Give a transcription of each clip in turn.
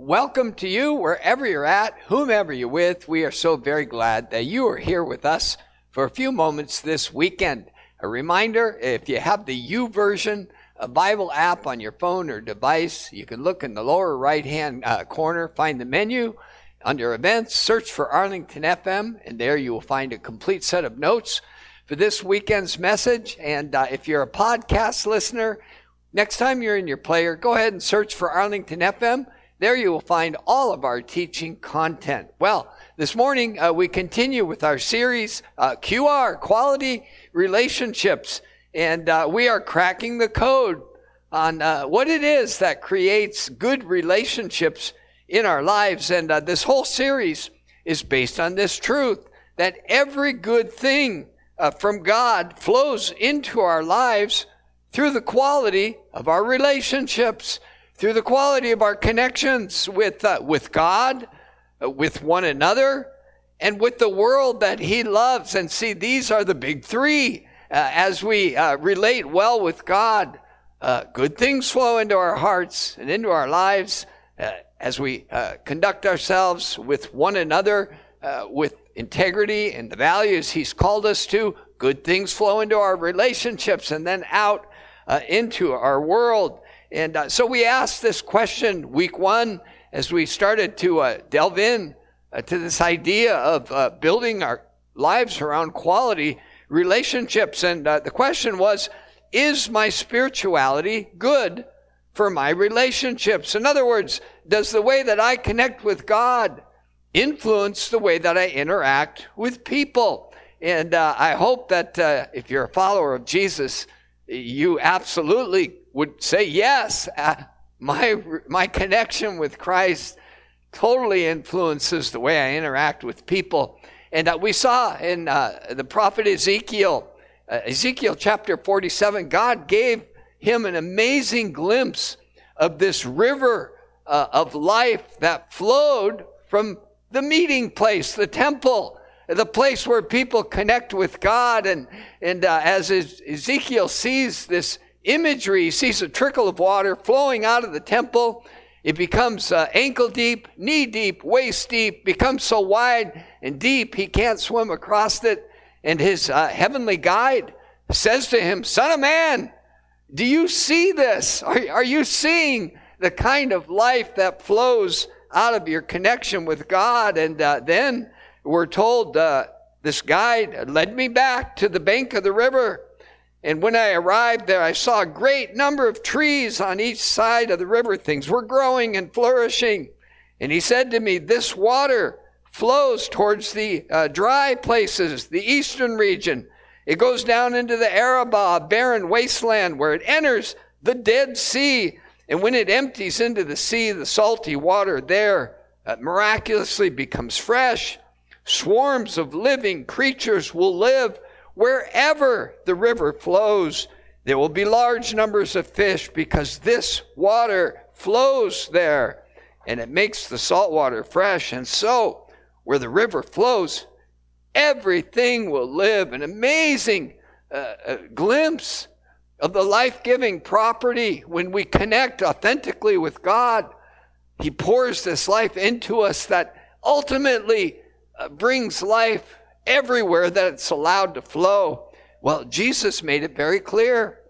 welcome to you wherever you're at, whomever you're with. We are so very glad that you are here with us for a few moments this weekend. A reminder if you have the YouVersion, a Bible app on your phone or device, you can look in the lower right hand uh, corner, find the menu under events, search for Arlington FM, and there you will find a complete set of notes for this weekend's message. And uh, if you're a podcast listener, next time you're in your player, go ahead and search for Arlington FM. There you will find all of our teaching content. Well, this morning uh, we continue with our series, uh, QR, Quality Relationships. And uh, we are cracking the code on uh, what it is that creates good relationships in our lives. And uh, this whole series is based on this truth that every good thing uh, from God flows into our lives through the quality of our relationships, through the quality of our connections with, uh, with God, uh, with one another, and with the world that He loves. And see, these are the big three uh, as we uh, relate well with God, uh, good things flow into our hearts and into our lives as we conduct ourselves with one another with integrity and the values He's called us to. Good things flow into our relationships and then out into our world. And so we asked this question week one as we started to delve in to this idea of building our lives around quality relationships. And uh, the question was, is my spirituality good for my relationships? In other words, does the way that I connect with God influence the way that I interact with people? And uh, I hope that uh, if you're a follower of Jesus, you absolutely would say yes. Uh, my my connection with Christ totally influences the way I interact with people. And uh, we saw in uh, the prophet Ezekiel, uh, Ezekiel chapter 47, God gave him an amazing glimpse of this river uh, of life that flowed from the meeting place, the temple, the place where people connect with God. And, and uh, as Ezekiel sees this imagery, he sees a trickle of water flowing out of the temple it becomes uh, ankle deep, knee deep, waist deep, becomes so wide and deep he can't swim across it. And his uh, heavenly guide says to him, Son of man, do you see this? Are, are you seeing the kind of life that flows out of your connection with God? And uh, then we're told uh, this guide led me back to the bank of the river. And when I arrived there, I saw a great number of trees on each side of the river. Things were growing and flourishing. And he said to me, This water flows towards the uh, dry places, the eastern region. It goes down into the Arabah, barren wasteland, where it enters the Dead Sea. And when it empties into the sea, the salty water there uh, miraculously becomes fresh. Swarms of living creatures will live Wherever the river flows, there will be large numbers of fish because this water flows there and it makes the salt water fresh. And so, where the river flows, everything will live. An amazing uh, uh glimpse of the life giving property when we connect authentically with God. He pours this life into us that ultimately uh, brings life everywhere that it's allowed to flow. Well, Jesus made it very clear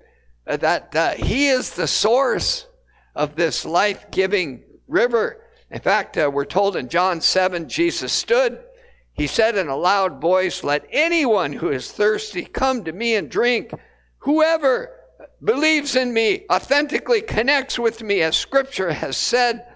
that uh, He is the source of this life giving river. In fact, uh, we're told in John 7, Jesus stood. He said in a loud voice, Let anyone who is thirsty come to me and drink. Whoever believes in me, authentically connects with me, as Scripture has said,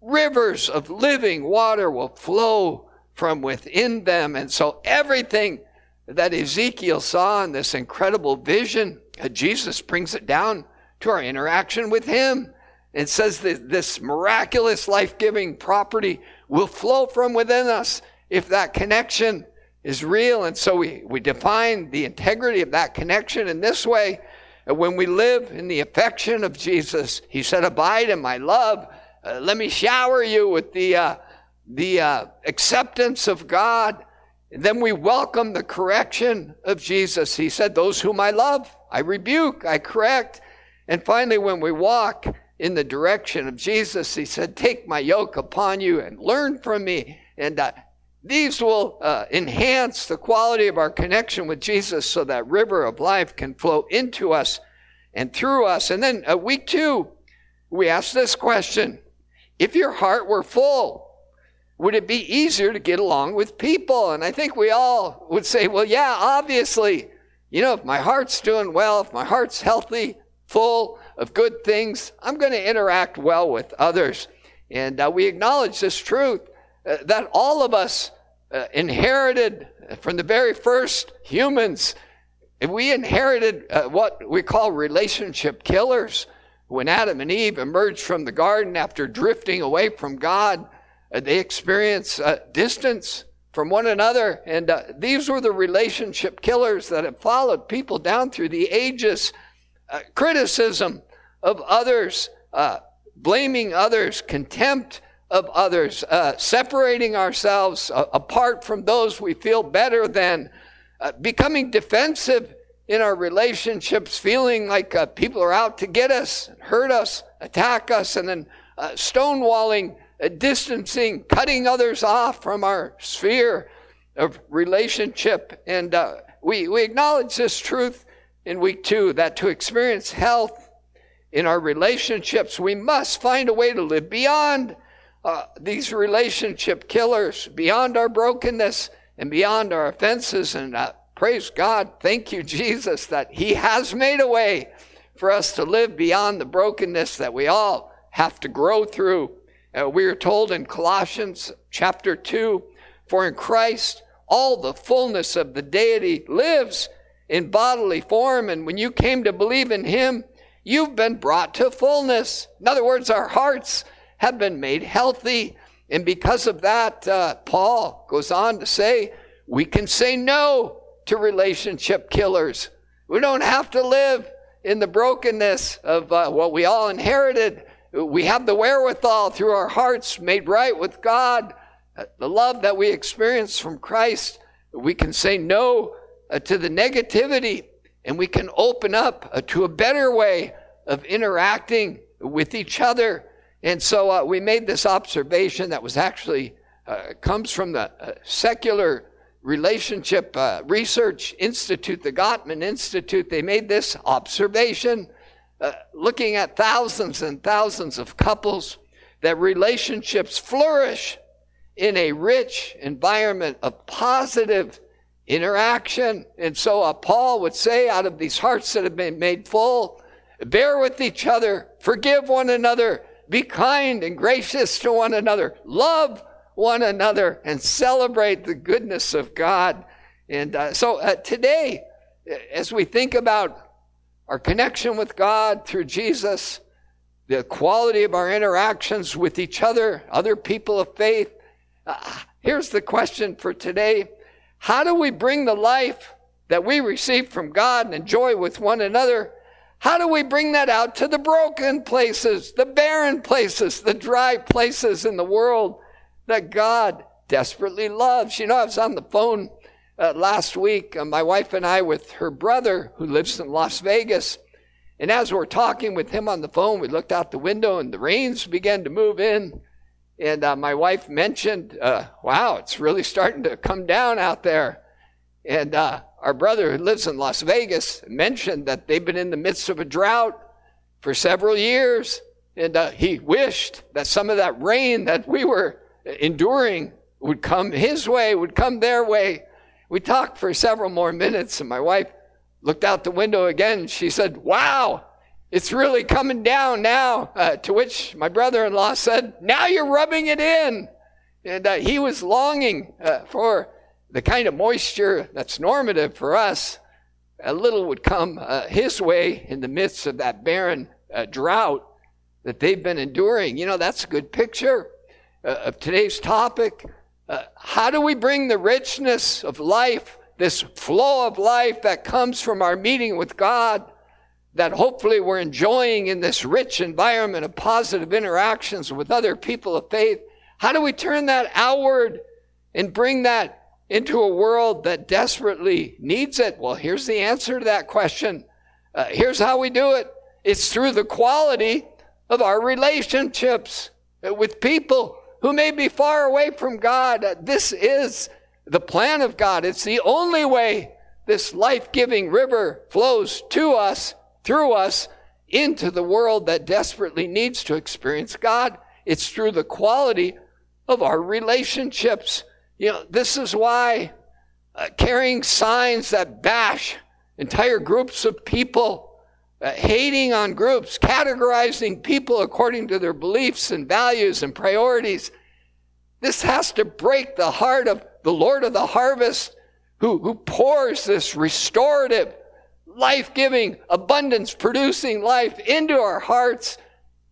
rivers of living water will flow from within them. And so everything that Ezekiel saw in this incredible vision, uh, Jesus brings it down to our interaction with him. It says that this miraculous life giving property will flow from within us if that connection is real. And so we, we define the integrity of that connection in this way. When we live in the affection of Jesus, he said, Abide in my love. Uh, let me shower you with the uh, the uh, acceptance of God. And then we welcome the correction of Jesus. He said, Those whom I love, I rebuke, I correct. And finally, when we walk in the direction of Jesus. He said, Take my yoke upon you and learn from me. And uh, these will uh, enhance the quality of our connection with Jesus so that river of life can flow into us and through us. And then uh, week two, we ask this question If your heart were full, would it be easier to get along with people? And I think we all would say, well, yeah, obviously. You know, if my heart's doing well, if my heart's healthy, full of good things, I'm going to interact well with others. And uh, we acknowledge this truth uh, that all of us uh, inherited from the very first humans. We inherited uh, what we call relationship killers. When Adam and Eve emerged from the garden after drifting away from God, uh, they experience uh, distance from one another. And uh, these were the relationship killers that have followed people down through the ages. Uh, criticism of others, uh, blaming others, contempt of others, uh, separating ourselves apart from those we feel better than, becoming defensive in our relationships, feeling like people are out to get us, hurt us, attack us, and then stonewalling distancing, cutting others off from our sphere of relationship. And uh, we, we acknowledge this truth in week two that to experience health in our relationships, we must find a way to live beyond uh, these relationship killers, beyond our brokenness and beyond our offenses. And uh, praise God, thank you, Jesus, that He has made a way for us to live beyond the brokenness that we all have to grow through uh, we are told in Colossians chapter 2 For in Christ all the fullness of the deity lives in bodily form, and when you came to believe in him, you've been brought to fullness. In other words, our hearts have been made healthy. And because of that, uh, Paul goes on to say, we can say no to relationship killers. We don't have to live in the brokenness of uh, what we all inherited we have the wherewithal through our hearts made right with God, uh, the love that we experience from Christ. We can say no uh, to the negativity and we can open up uh, to a better way of interacting with each other. And so uh, we made this observation that was actually uh, comes from the uh, secular relationship research institute, the Gottman Institute. They made this observation uh, looking at thousands and thousands of couples, that relationships flourish in a rich environment of positive interaction. And so uh, Paul would say, out of these hearts that have been made full, bear with each other, forgive one another, be kind and gracious to one another, love one another, and celebrate the goodness of God. And uh, so uh, today, as we think about our connection with God through Jesus, the quality of our interactions with each other, other people of faith. Uh, here's the question for today How do we bring the life that we receive from God and enjoy with one another? How do we bring that out to the broken places, the barren places, the dry places in the world that God desperately loves? You know, I was on the phone uh, last week, uh, my wife and I, with her brother who lives in Las Vegas. And as we're talking with him on the phone, we looked out the window and the rains began to move in. And uh, my wife mentioned, uh, wow, it's really starting to come down out there. And uh, our brother who lives in Las Vegas mentioned that they've been in the midst of a drought for several years. And uh, he wished that some of that rain that we were enduring would come his way, would come their way. We talked for several more minutes, and my wife looked out the window again. She said, Wow, it's really coming down now. Uh, to which my brother in law said, Now you're rubbing it in. And uh, he was longing uh, for the kind of moisture that's normative for us. A little would come uh, his way in the midst of that barren uh, drought that they've been enduring. You know, that's a good picture uh, of today's topic. Uh, how do we bring the richness of life, this flow of life that comes from our meeting with God, that hopefully we're enjoying in this rich environment of positive interactions with other people of faith? How do we turn that outward and bring that into a world that desperately needs it? Well, here's the answer to that question. Uh, here's how we do it it's through the quality of our relationships with people who may be far away from God. This is the plan of God. It's the only way this life giving river flows to us, through us, into the world that desperately needs to experience God. It's through the quality of our relationships. You know, this is why uh, carrying signs that bash entire groups of people, uh, hating on groups, categorizing people according to their beliefs and values and priorities. This has to break the heart of the Lord of the harvest who, who pours this restorative, life giving, abundance producing life into our hearts,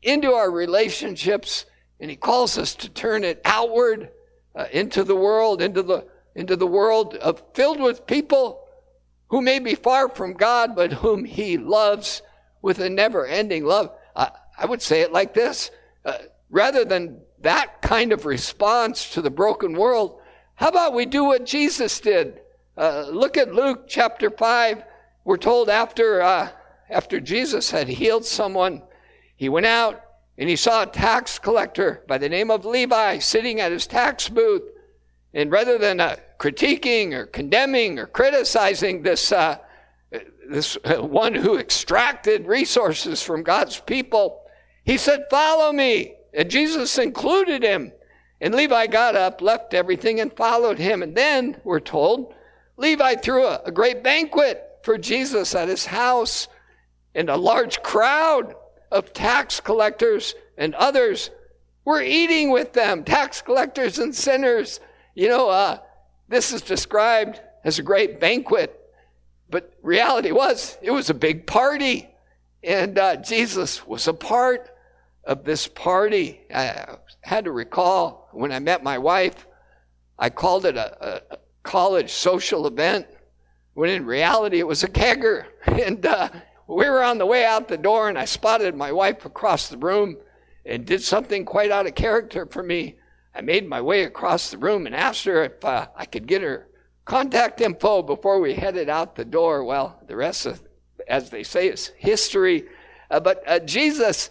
into our relationships. And He calls us to turn it outward uh, into the world, into the, into the world of, filled with people who may be far from God, but whom He loves with a never ending love. I, I would say it like this uh, rather than that kind of response to the broken world, how about we do what Jesus did? Uh, look at Luke chapter 5. We're told after, uh, after Jesus had healed someone, he went out and he saw a tax collector by the name of Levi sitting at his tax booth. And rather than uh, critiquing or condemning or criticizing this, uh, this uh, one who extracted resources from God's people, he said, Follow me. And Jesus included him. And Levi got up, left everything, and followed him. And then, we're told, Levi threw a, a great banquet for Jesus at his house, and a large crowd of tax collectors and others were eating with them, tax collectors and sinners. You know, uh, this is described as a great banquet, but reality was it was a big party, and uh, Jesus was a part of this party. I had to recall when I met my wife, I called it a, a college social event, when in reality it was a kegger. And uh, we were on the way out the door, and I spotted my wife across the room and did something quite out of character for me. I made my way across the room and asked her if uh, I could get her contact info before we headed out the door. Well, the rest of, as they say, is history. Uh, but uh, Jesus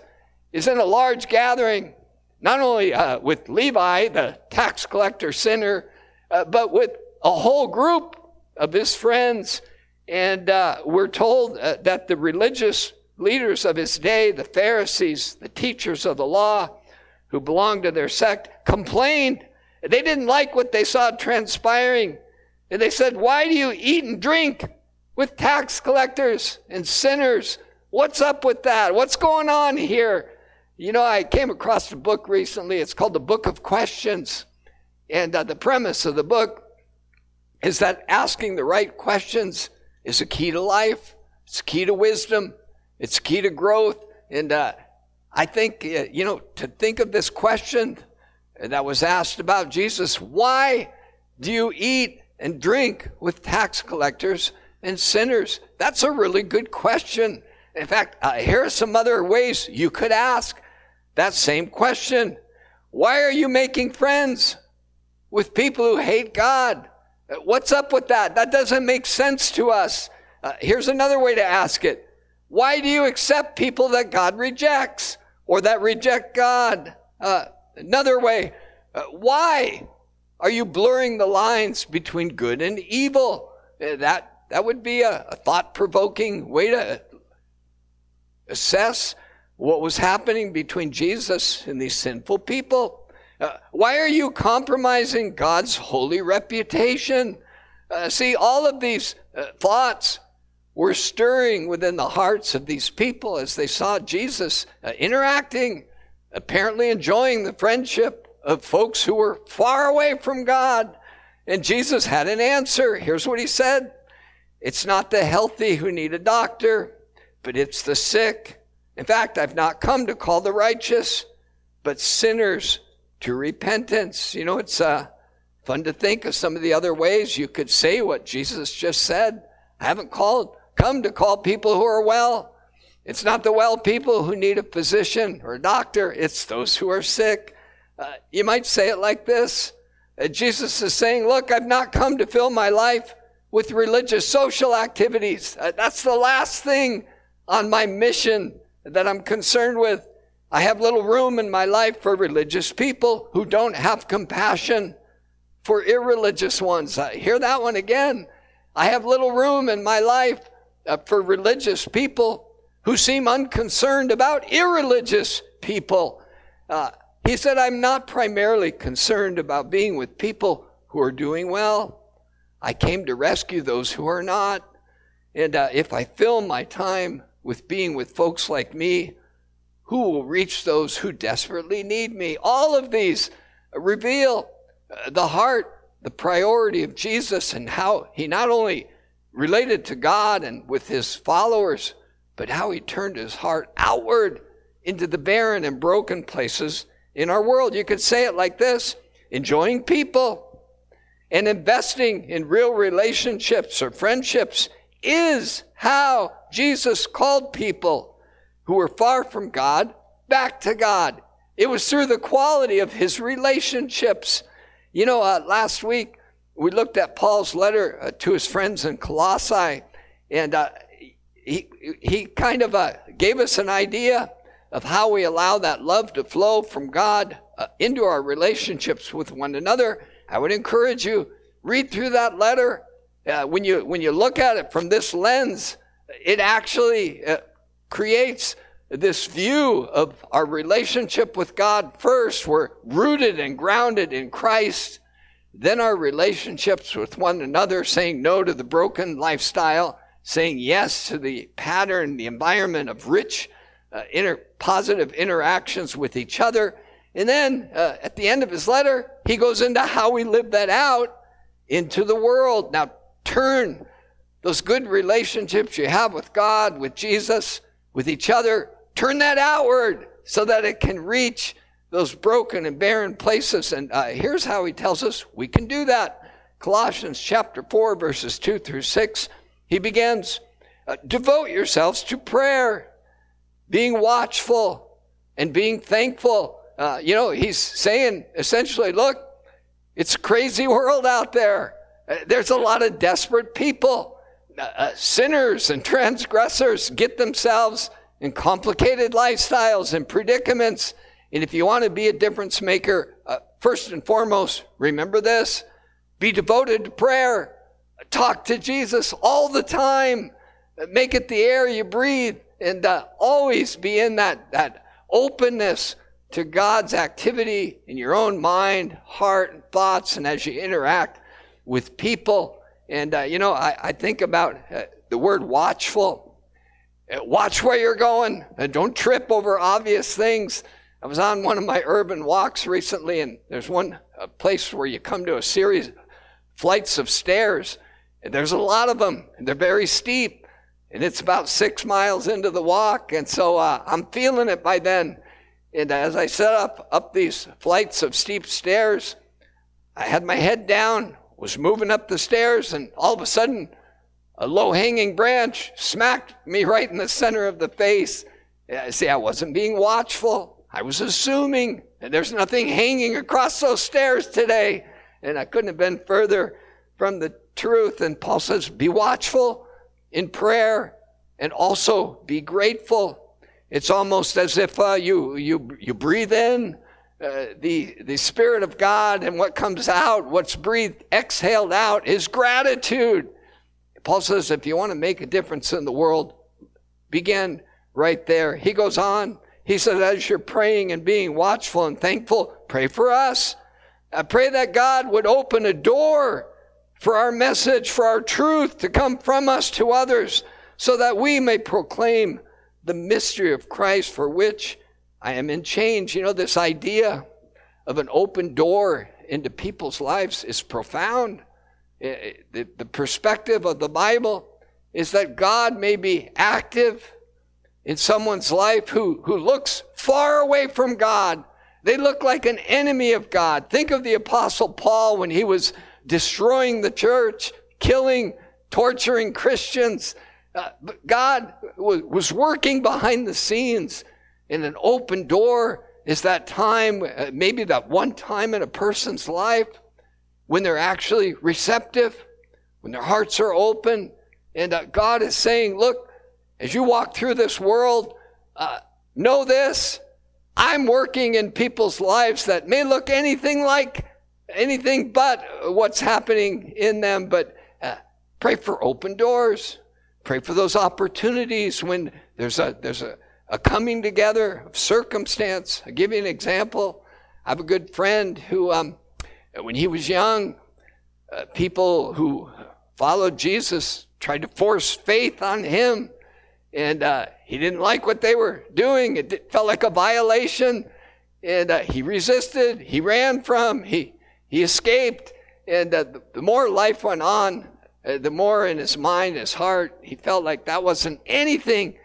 is in a large gathering, not only uh, with Levi, the tax collector sinner, uh, but with a whole group of his friends. And uh, we're told that the religious leaders of his day, the Pharisees, the teachers of the law who belonged to their sect, complained. They didn't like what they saw transpiring. And they said, Why do you eat and drink with tax collectors and sinners? What's up with that? What's going on here? You know, I came across a book recently. It's called The Book of Questions. And uh, the premise of the book is that asking the right questions is a key to life, it's a key to wisdom, it's a key to growth. And uh, I think, uh, you know, to think of this question that was asked about Jesus why do you eat and drink with tax collectors and sinners? That's a really good question. In fact, uh, here are some other ways you could ask that same question. Why are you making friends with people who hate God? What's up with that? That doesn't make sense to us. Uh, here's another way to ask it. Why do you accept people that God rejects or that reject God? Uh, another way, uh, why are you blurring the lines between good and evil? Uh, that, that would be a, a thought provoking way to assess what was happening between Jesus and these sinful people. Uh, why are you compromising God's holy reputation? Uh, see, all of these uh, thoughts were stirring within the hearts of these people as they saw Jesus uh, interacting, apparently enjoying the friendship of folks who were far away from God. And Jesus had an answer. Here's what he said It's not the healthy who need a doctor, but it's the sick. In fact, I've not come to call the righteous, but sinners to repentance. You know, it's uh, fun to think of some of the other ways you could say what Jesus just said. I haven't called, come to call people who are well. It's not the well people who need a physician or a doctor, it's those who are sick. Uh, you might say it like this uh, Jesus is saying, Look, I've not come to fill my life with religious social activities. Uh, that's the last thing on my mission that I'm concerned with. I have little room in my life for religious people who don't have compassion for irreligious ones. Uh, hear that one again. I have little room in my life uh, for religious people who seem unconcerned about irreligious people. Uh, he said, I'm not primarily concerned about being with people who are doing well. I came to rescue those who are not. And uh, if I fill my time with being with folks like me, who will reach those who desperately need me? All of these reveal uh, the heart, the priority of Jesus, and how he not only related to God and with his followers, but how he turned his heart outward into the barren and broken places in our world. You could say it like this enjoying people and investing in real relationships or friendships is how Jesus called people who were far from God back to God. It was through the quality of his relationships. You know, uh, last week we looked at Paul's letter uh, to his friends in Colossae, and uh, he, he kind of uh, gave us an idea of how we allow that love to flow from God uh, into our relationships with one another. I would encourage you read through that letter uh, when you when you look at it from this lens, it actually uh, creates this view of our relationship with God. First, we're rooted and grounded in Christ. Then our relationships with one another, saying no to the broken lifestyle, saying yes to the pattern, the environment of rich, uh, positive interactions with each other. And then uh, at the end of his letter, he goes into how we live that out into the world. Now, turn those good relationships you have with God, with Jesus, with each other, turn that outward so that it can reach those broken and barren places. And uh, here's how he tells us we can do that. Colossians chapter 4, verses 2 through 6. He begins, uh, Devote yourselves to prayer, being watchful and being thankful. Uh, you know, he's saying essentially, look, it's a crazy world out there. Uh, there's a lot of desperate people, uh, uh, sinners and transgressors get themselves in complicated lifestyles and predicaments. And if you want to be a difference maker, uh, first and foremost, remember this be devoted to prayer. Talk to Jesus all the time. Make it the air you breathe. And uh, always be in that, that openness to God's activity in your own mind, heart, and thoughts, and as you interact with people. And, uh, you know, I, I, think about uh, the word watchful. Uh, watch where you're going. Uh, don't trip over obvious things. I was on one of my urban walks recently, and there's one place where you come to a series, of flights of stairs. And there's a lot of them, and they're very steep. And it's about six miles into the walk. And so uh, I'm feeling it by then. And as I set up up these flights of steep stairs, I had my head down, was moving up the stairs, and all of a sudden, a low hanging branch smacked me right in the center of the face. See, I wasn't being watchful. I was assuming there's nothing hanging across those stairs today. And I couldn't have been further from the truth. And Paul says, be watchful in prayer and also be grateful. It's almost as if uh, you, you, you breathe in uh, the, the Spirit of God, and what comes out, what's breathed, exhaled out, is gratitude. Paul says, if you want to make a difference in the world, begin right there. He goes on. He said, as you're praying and being watchful and thankful, pray for us. I pray that God would open a door for our message, for our truth to come from us to others, so that we may proclaim the mystery of Christ for which I am in change. You know, this idea of an open door into people's lives is profound. Eh, eh, the, the perspective of the Bible is that God may be active in someone's life who, who looks far away from God. They look like an enemy of God. Think of the Apostle Paul when he was destroying the church, killing, torturing Christians. Uh, God was working behind the scenes in an open door is that time, uh, maybe that one time in a person's life when they're actually receptive, when their hearts are open, and uh, God is saying, Look, as you walk through this world, uh, know this I'm working in people's lives that may look anything like anything but what's happening in them. But uh, pray for open doors. Pray for those opportunities when there's a there's a, a coming together of circumstance. I'll give you an example. I have a good friend who, um, when he was young, uh, people who followed Jesus tried to force faith on him, and uh, he didn't like what they were doing. It felt like a violation, and uh, he resisted. He ran from. He he escaped, and uh, the more life went on, uh, the more in his mind, his heart, he felt like that wasn't anything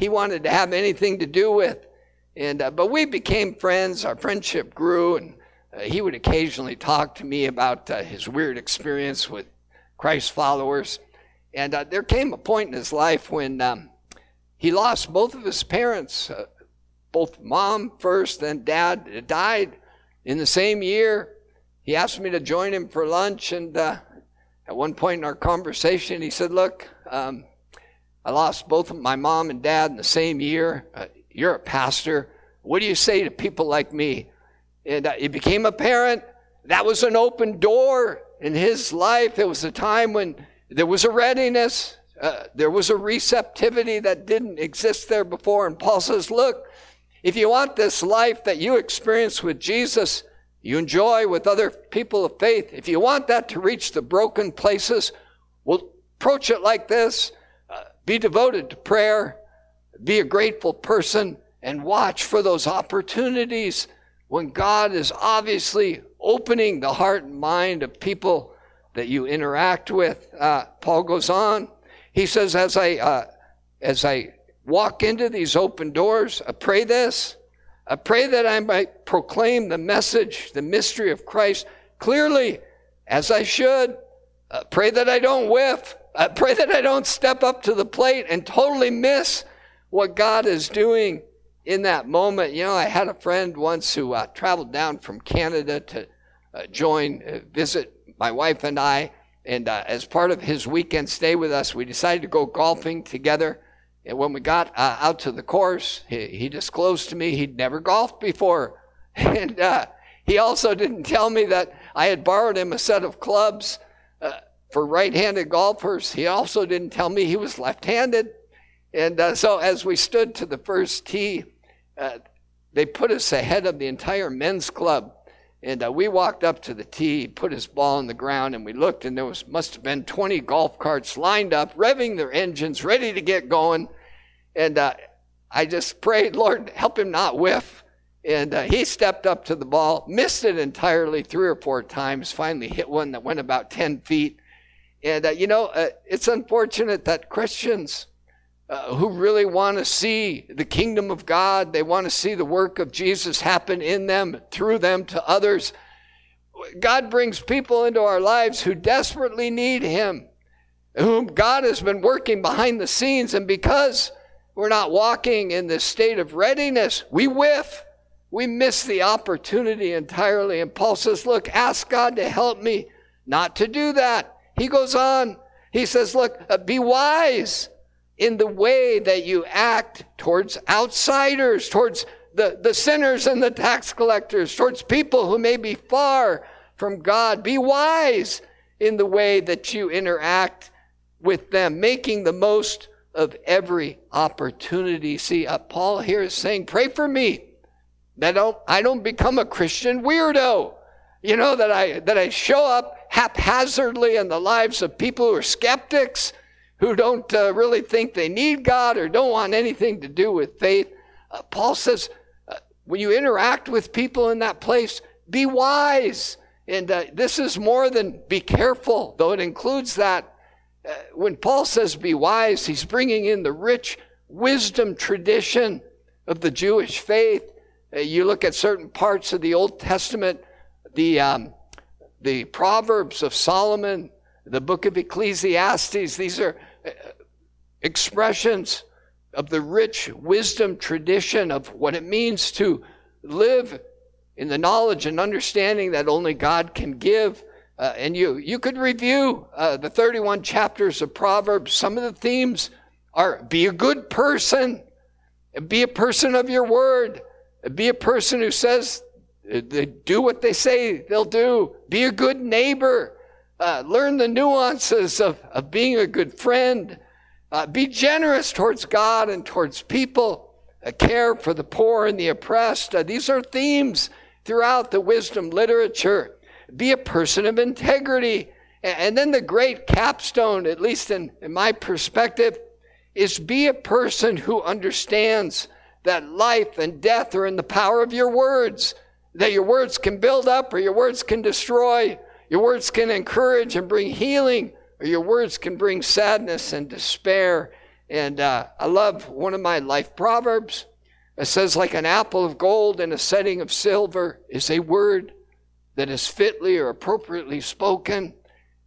he wanted to have anything to do with. And uh, but we became friends. Our friendship grew, and uh, he would occasionally talk to me about his weird experience with Christ followers. And there came a point in his life when um, he lost both of his parents, uh, both mom first, then dad died in the same year. He asked me to join him for lunch, and uh, at one point in our conversation, he said, "Look." Um, I lost both of my mom and dad in the same year. Uh, you're a pastor. What do you say to people like me? And uh, he became a parent. That was an open door in his life. It was a time when there was a readiness, uh, there was a receptivity that didn't exist there before. And Paul says, Look, if you want this life that you experience with Jesus, you enjoy with other people of faith, if you want that to reach the broken places, well, approach it like this be devoted to prayer, be a grateful person, and watch for those opportunities when God is obviously opening the heart and mind of people that you interact with. Uh, Paul goes on. He says, as I uh, as I walk into these open doors, I pray this. I pray that I might proclaim the message, the mystery of Christ clearly, as I should. Uh, pray that I don't whiff. I pray that I don't step up to the plate and totally miss what God is doing in that moment. You know, I had a friend once who uh, traveled down from Canada to uh, join, uh, visit my wife and I. And uh, as part of his weekend stay with us, we decided to go golfing together. And when we got uh, out to the course, he, he, disclosed to me he'd never golfed before. And uh, he also didn't tell me that I had borrowed him a set of clubs for right handed golfers. He also didn't tell me he was left handed. And uh, so as we stood to the first tee, uh, they put us ahead of the entire men's club. And uh, we walked up to the tee, put his ball on the ground, and we looked, and there was must have been 20 golf carts lined up, revving their engines, ready to get going. And uh, I just prayed, Lord, help him not whiff. And uh, he stepped up to the ball, missed it entirely three or four times, finally hit one that went about 10 feet. And, uh, you know, uh, it's unfortunate that Christians uh, who really want to see the kingdom of God, they want to see the work of Jesus happen in them, through them to others. God brings people into our lives who desperately need Him, whom God has been working behind the scenes. And because we're not walking in this state of readiness, we whiff. We miss the opportunity entirely. And Paul says, Look, ask God to help me not to do that. He goes on, he says, Look, uh, be wise in the way that you act towards outsiders, towards the, the sinners and the tax collectors, towards people who may be far from God. Be wise in the way that you interact with them, making the most of every opportunity. See, uh, Paul here is saying, Pray for me that I don't, I don't become a Christian weirdo. You know, that I, that I show up haphazardly in the lives of people who are skeptics, who don't uh, really think they need God or don't want anything to do with faith. Uh, Paul says, uh, when you interact with people in that place, be wise. And uh, this is more than be careful, though it includes that. Uh, when Paul says be wise, he's bringing in the rich wisdom tradition of the Jewish faith. Uh, you look at certain parts of the Old Testament, the um, the Proverbs of Solomon, the book of Ecclesiastes, these are uh, expressions of the rich wisdom tradition of what it means to live in the knowledge and understanding that only God can give. Uh, and you, you could review uh, the 31 chapters of Proverbs. Some of the themes are be a good person, be a person of your word, Be a person who says they do what they say they'll do. Be a good neighbor. Uh, learn the nuances of, of being a good friend. Uh, be generous towards God and towards people. Uh, care for the poor and the oppressed. Uh, these are themes throughout the wisdom literature. Be a person of integrity. And, and then the great capstone, at least in, in my perspective, is be a person who understands that life and death are in the power of your words, that your words can build up or your words can destroy, your words can encourage and bring healing, or your words can bring sadness and despair. And uh, I love one of my life proverbs. It says, like an apple of gold in a setting of silver is a word that is fitly or appropriately spoken.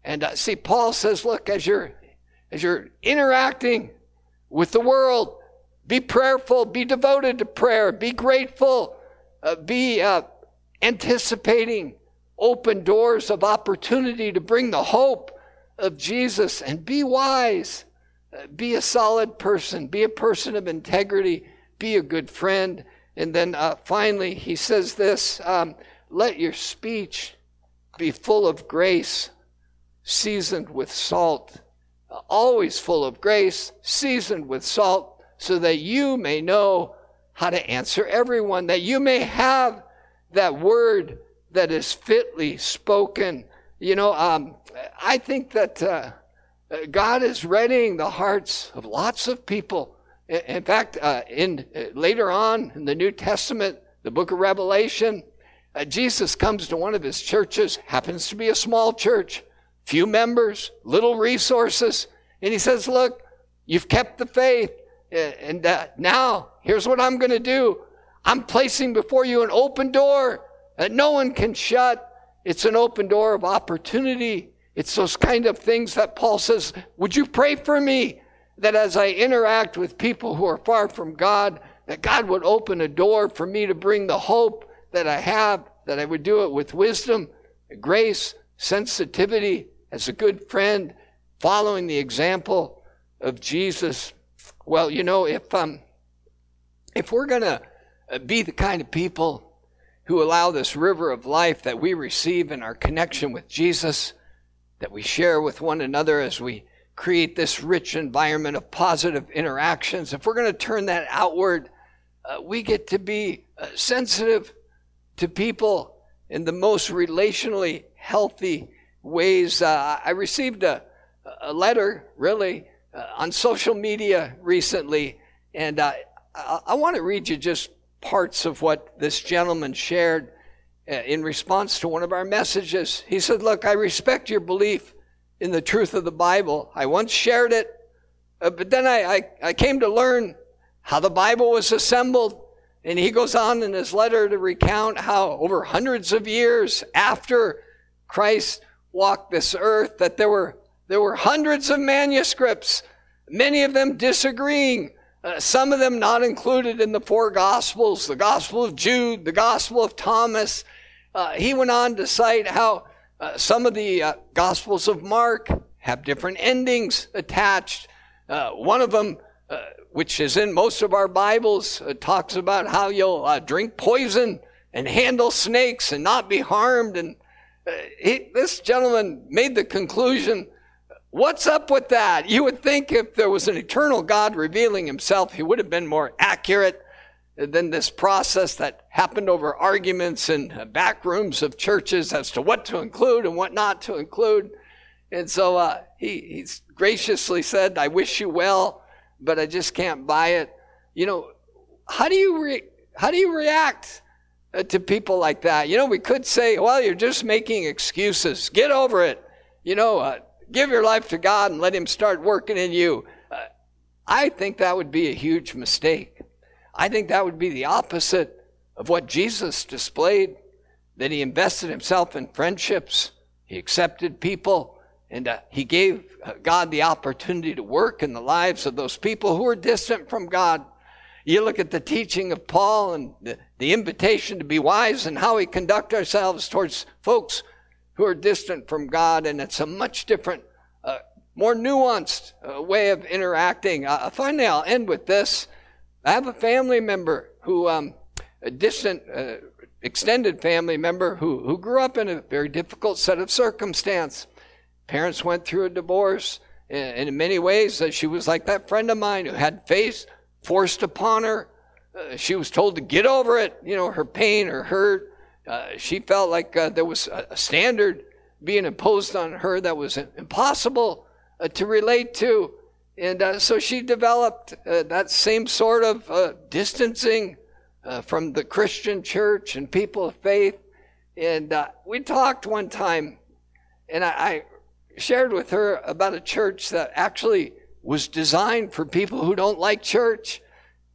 And uh, see, Paul says, look, as you're, as you're interacting with the world, be prayerful, be devoted to prayer, be grateful, uh, be uh, anticipating open doors of opportunity to bring the hope of Jesus, and be wise. Uh, be a solid person, be a person of integrity, be a good friend. And then uh, finally, he says this um, let your speech be full of grace, seasoned with salt. Uh, always full of grace, seasoned with salt so that you may know how to answer everyone, that you may have that word that is fitly spoken. You know, um, I think that uh, God is readying the hearts of lots of people. In fact, uh, in uh, later on in the New Testament, the book of Revelation, uh, Jesus comes to one of his churches, happens to be a small church, few members, little resources, and he says, "Look, you've kept the faith. And uh, now, here's what I'm going to do I'm placing before you an open door that no one can shut. It's an open door of opportunity. It's those kind of things that Paul says, Would you pray for me? That as I interact with people who are far from God, that God would open a door for me to bring the hope that I have, that I would do it with wisdom, grace, sensitivity, as a good friend, following the example of Jesus. Well, you know, if um, if we're gonna uh, be the kind of people who allow this river of life that we receive in our connection with Jesus, that we share with one another as we create this rich environment of positive interactions, if we're going to turn that outward, uh, we get to be uh, sensitive to people in the most relationally healthy ways. Uh, I received a, a letter, really, uh, on social media recently, and I want to read you just parts of what this gentleman shared uh, in response to one of our messages. He said, Look, I respect your belief in the truth of the Bible. I once shared it, uh, but then I, I, I came to learn how the Bible was assembled. And he goes on in his letter to recount how over hundreds of years after Christ walked this earth, that there were there were hundreds of manuscripts, many of them disagreeing, uh, some of them not included in the four Gospels, the Gospel of Jude, the Gospel of Thomas. Uh, he went on to cite how uh, some of the uh, Gospels of Mark have different endings attached. Uh, one of them, which is in most of our Bibles, talks about how you'll drink poison and handle snakes and not be harmed. And he, this gentleman made the conclusion What's up with that? You would think if there was an eternal God revealing himself, he would have been more accurate than this process that happened over arguments in back rooms of churches as to what to include and what not to include. And so uh, he he's graciously said, I wish you well, but I just can't buy it. You know, how do you, re- how do you react uh, to people like that? You know, we could say, well, you're just making excuses. Get over it. You know, uh, give your life to God and let Him start working in you. Uh, I think that would be a huge mistake. I think that would be the opposite of what Jesus displayed that He invested Himself in friendships, He accepted people, and uh, He gave uh, God the opportunity to work in the lives of those people who are distant from God. You look at the teaching of Paul and the, the invitation to be wise and how we conduct ourselves towards folks who are distant from God, and it's a much different, uh, more nuanced uh, way of interacting. Uh, finally, I'll end with this. I have a family member who um, a distant, uh, extended family member who, who grew up in a very difficult set of circumstance. Parents went through a divorce. And in many ways, uh, she was like that friend of mine who had faith forced upon her. Uh, she was told to get over it, you know, her pain, her hurt. Uh, she felt like uh, there was a standard being imposed on her that was impossible uh, to relate to. And uh, so she developed uh, that same sort of uh, distancing uh, from the Christian church and people of faith. And uh, we talked one time, and I, I shared with her about a church that actually was designed for people who don't like church.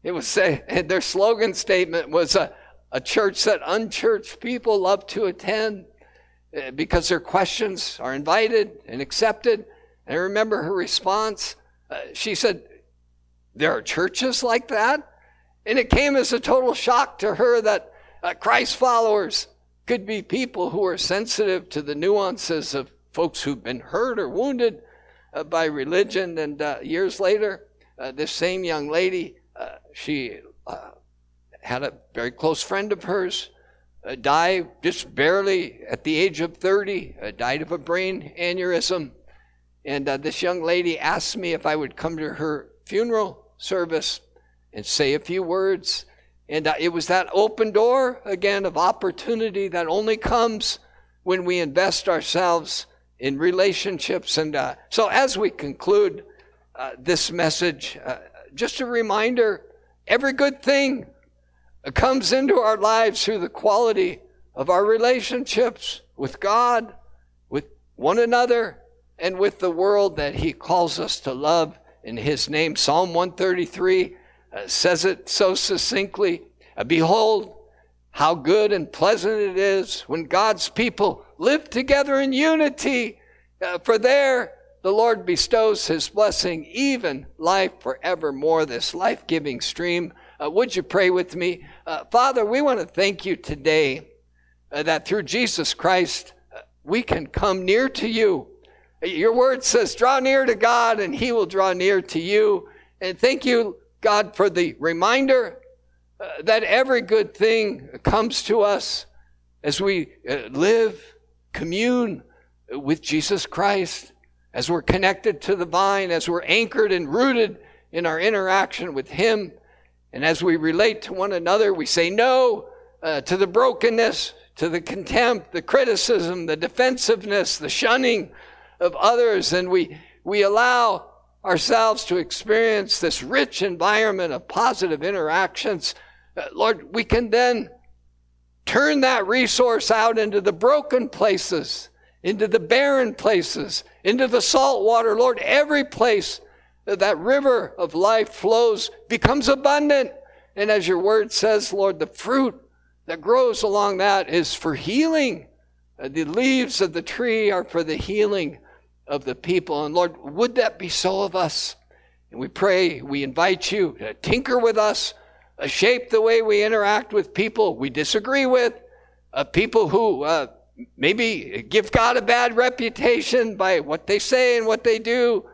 It was say, their slogan statement was a, a church that unchurched people love to attend. Uh, because their questions are invited and accepted. And I remember her response. Uh, she said, There are churches like that? And it came as a total shock to her that uh, Christ followers could be people who are sensitive to the nuances of folks who've been hurt or wounded uh, by religion. And uh, years later, uh, this same young lady, she had a very close friend of hers uh, died just barely at the age of 30, uh, died of a brain aneurysm. And uh, this young lady asked me if I would come to her funeral service and say a few words. And uh, it was that open door again of opportunity that only comes when we invest ourselves in relationships. And uh, so, as we conclude uh, this message, just a reminder every good thing it comes into our lives through the quality of our relationships with God, with one another, and with the world that He calls us to love in His name. Psalm 133 uh, says it so succinctly uh, Behold, how good and pleasant it is when God's people live together in unity, uh, for there the Lord bestows His blessing, even life forevermore, this life giving stream uh, would you pray with me? Uh, Father, we want to thank you today uh, that through Jesus Christ, uh, we can come near to you. Your word says, draw near to God and he will draw near to you. And thank you, God, for the reminder uh, that every good thing comes to us as we uh, live, commune with Jesus Christ, as we're connected to the vine, as we're anchored and rooted in our interaction with him. And as we relate to one another, we say no uh, to the brokenness, to the contempt, the criticism, the defensiveness, the shunning of others, and we, we allow ourselves to experience this rich environment of positive interactions. Uh, Lord, we can then turn that resource out into the broken places, into the barren places, into the salt water. Lord, every place that river of life flows, becomes abundant. And as your word says, Lord, the fruit that grows along that is for healing. Uh, the leaves of the tree are for the healing of the people. And Lord, would that be so of us? And we pray, we invite you to tinker with us, uh, shape the way we interact with people we disagree with, uh, people who uh, maybe give God a bad reputation by what they say and what they do.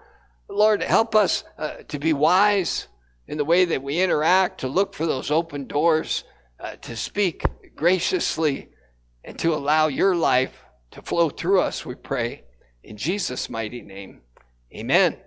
Lord, help us uh, to be wise in the way that we interact, to look for those open doors, uh, to speak graciously, and to allow your life to flow through us, we pray. In Jesus' mighty name, amen.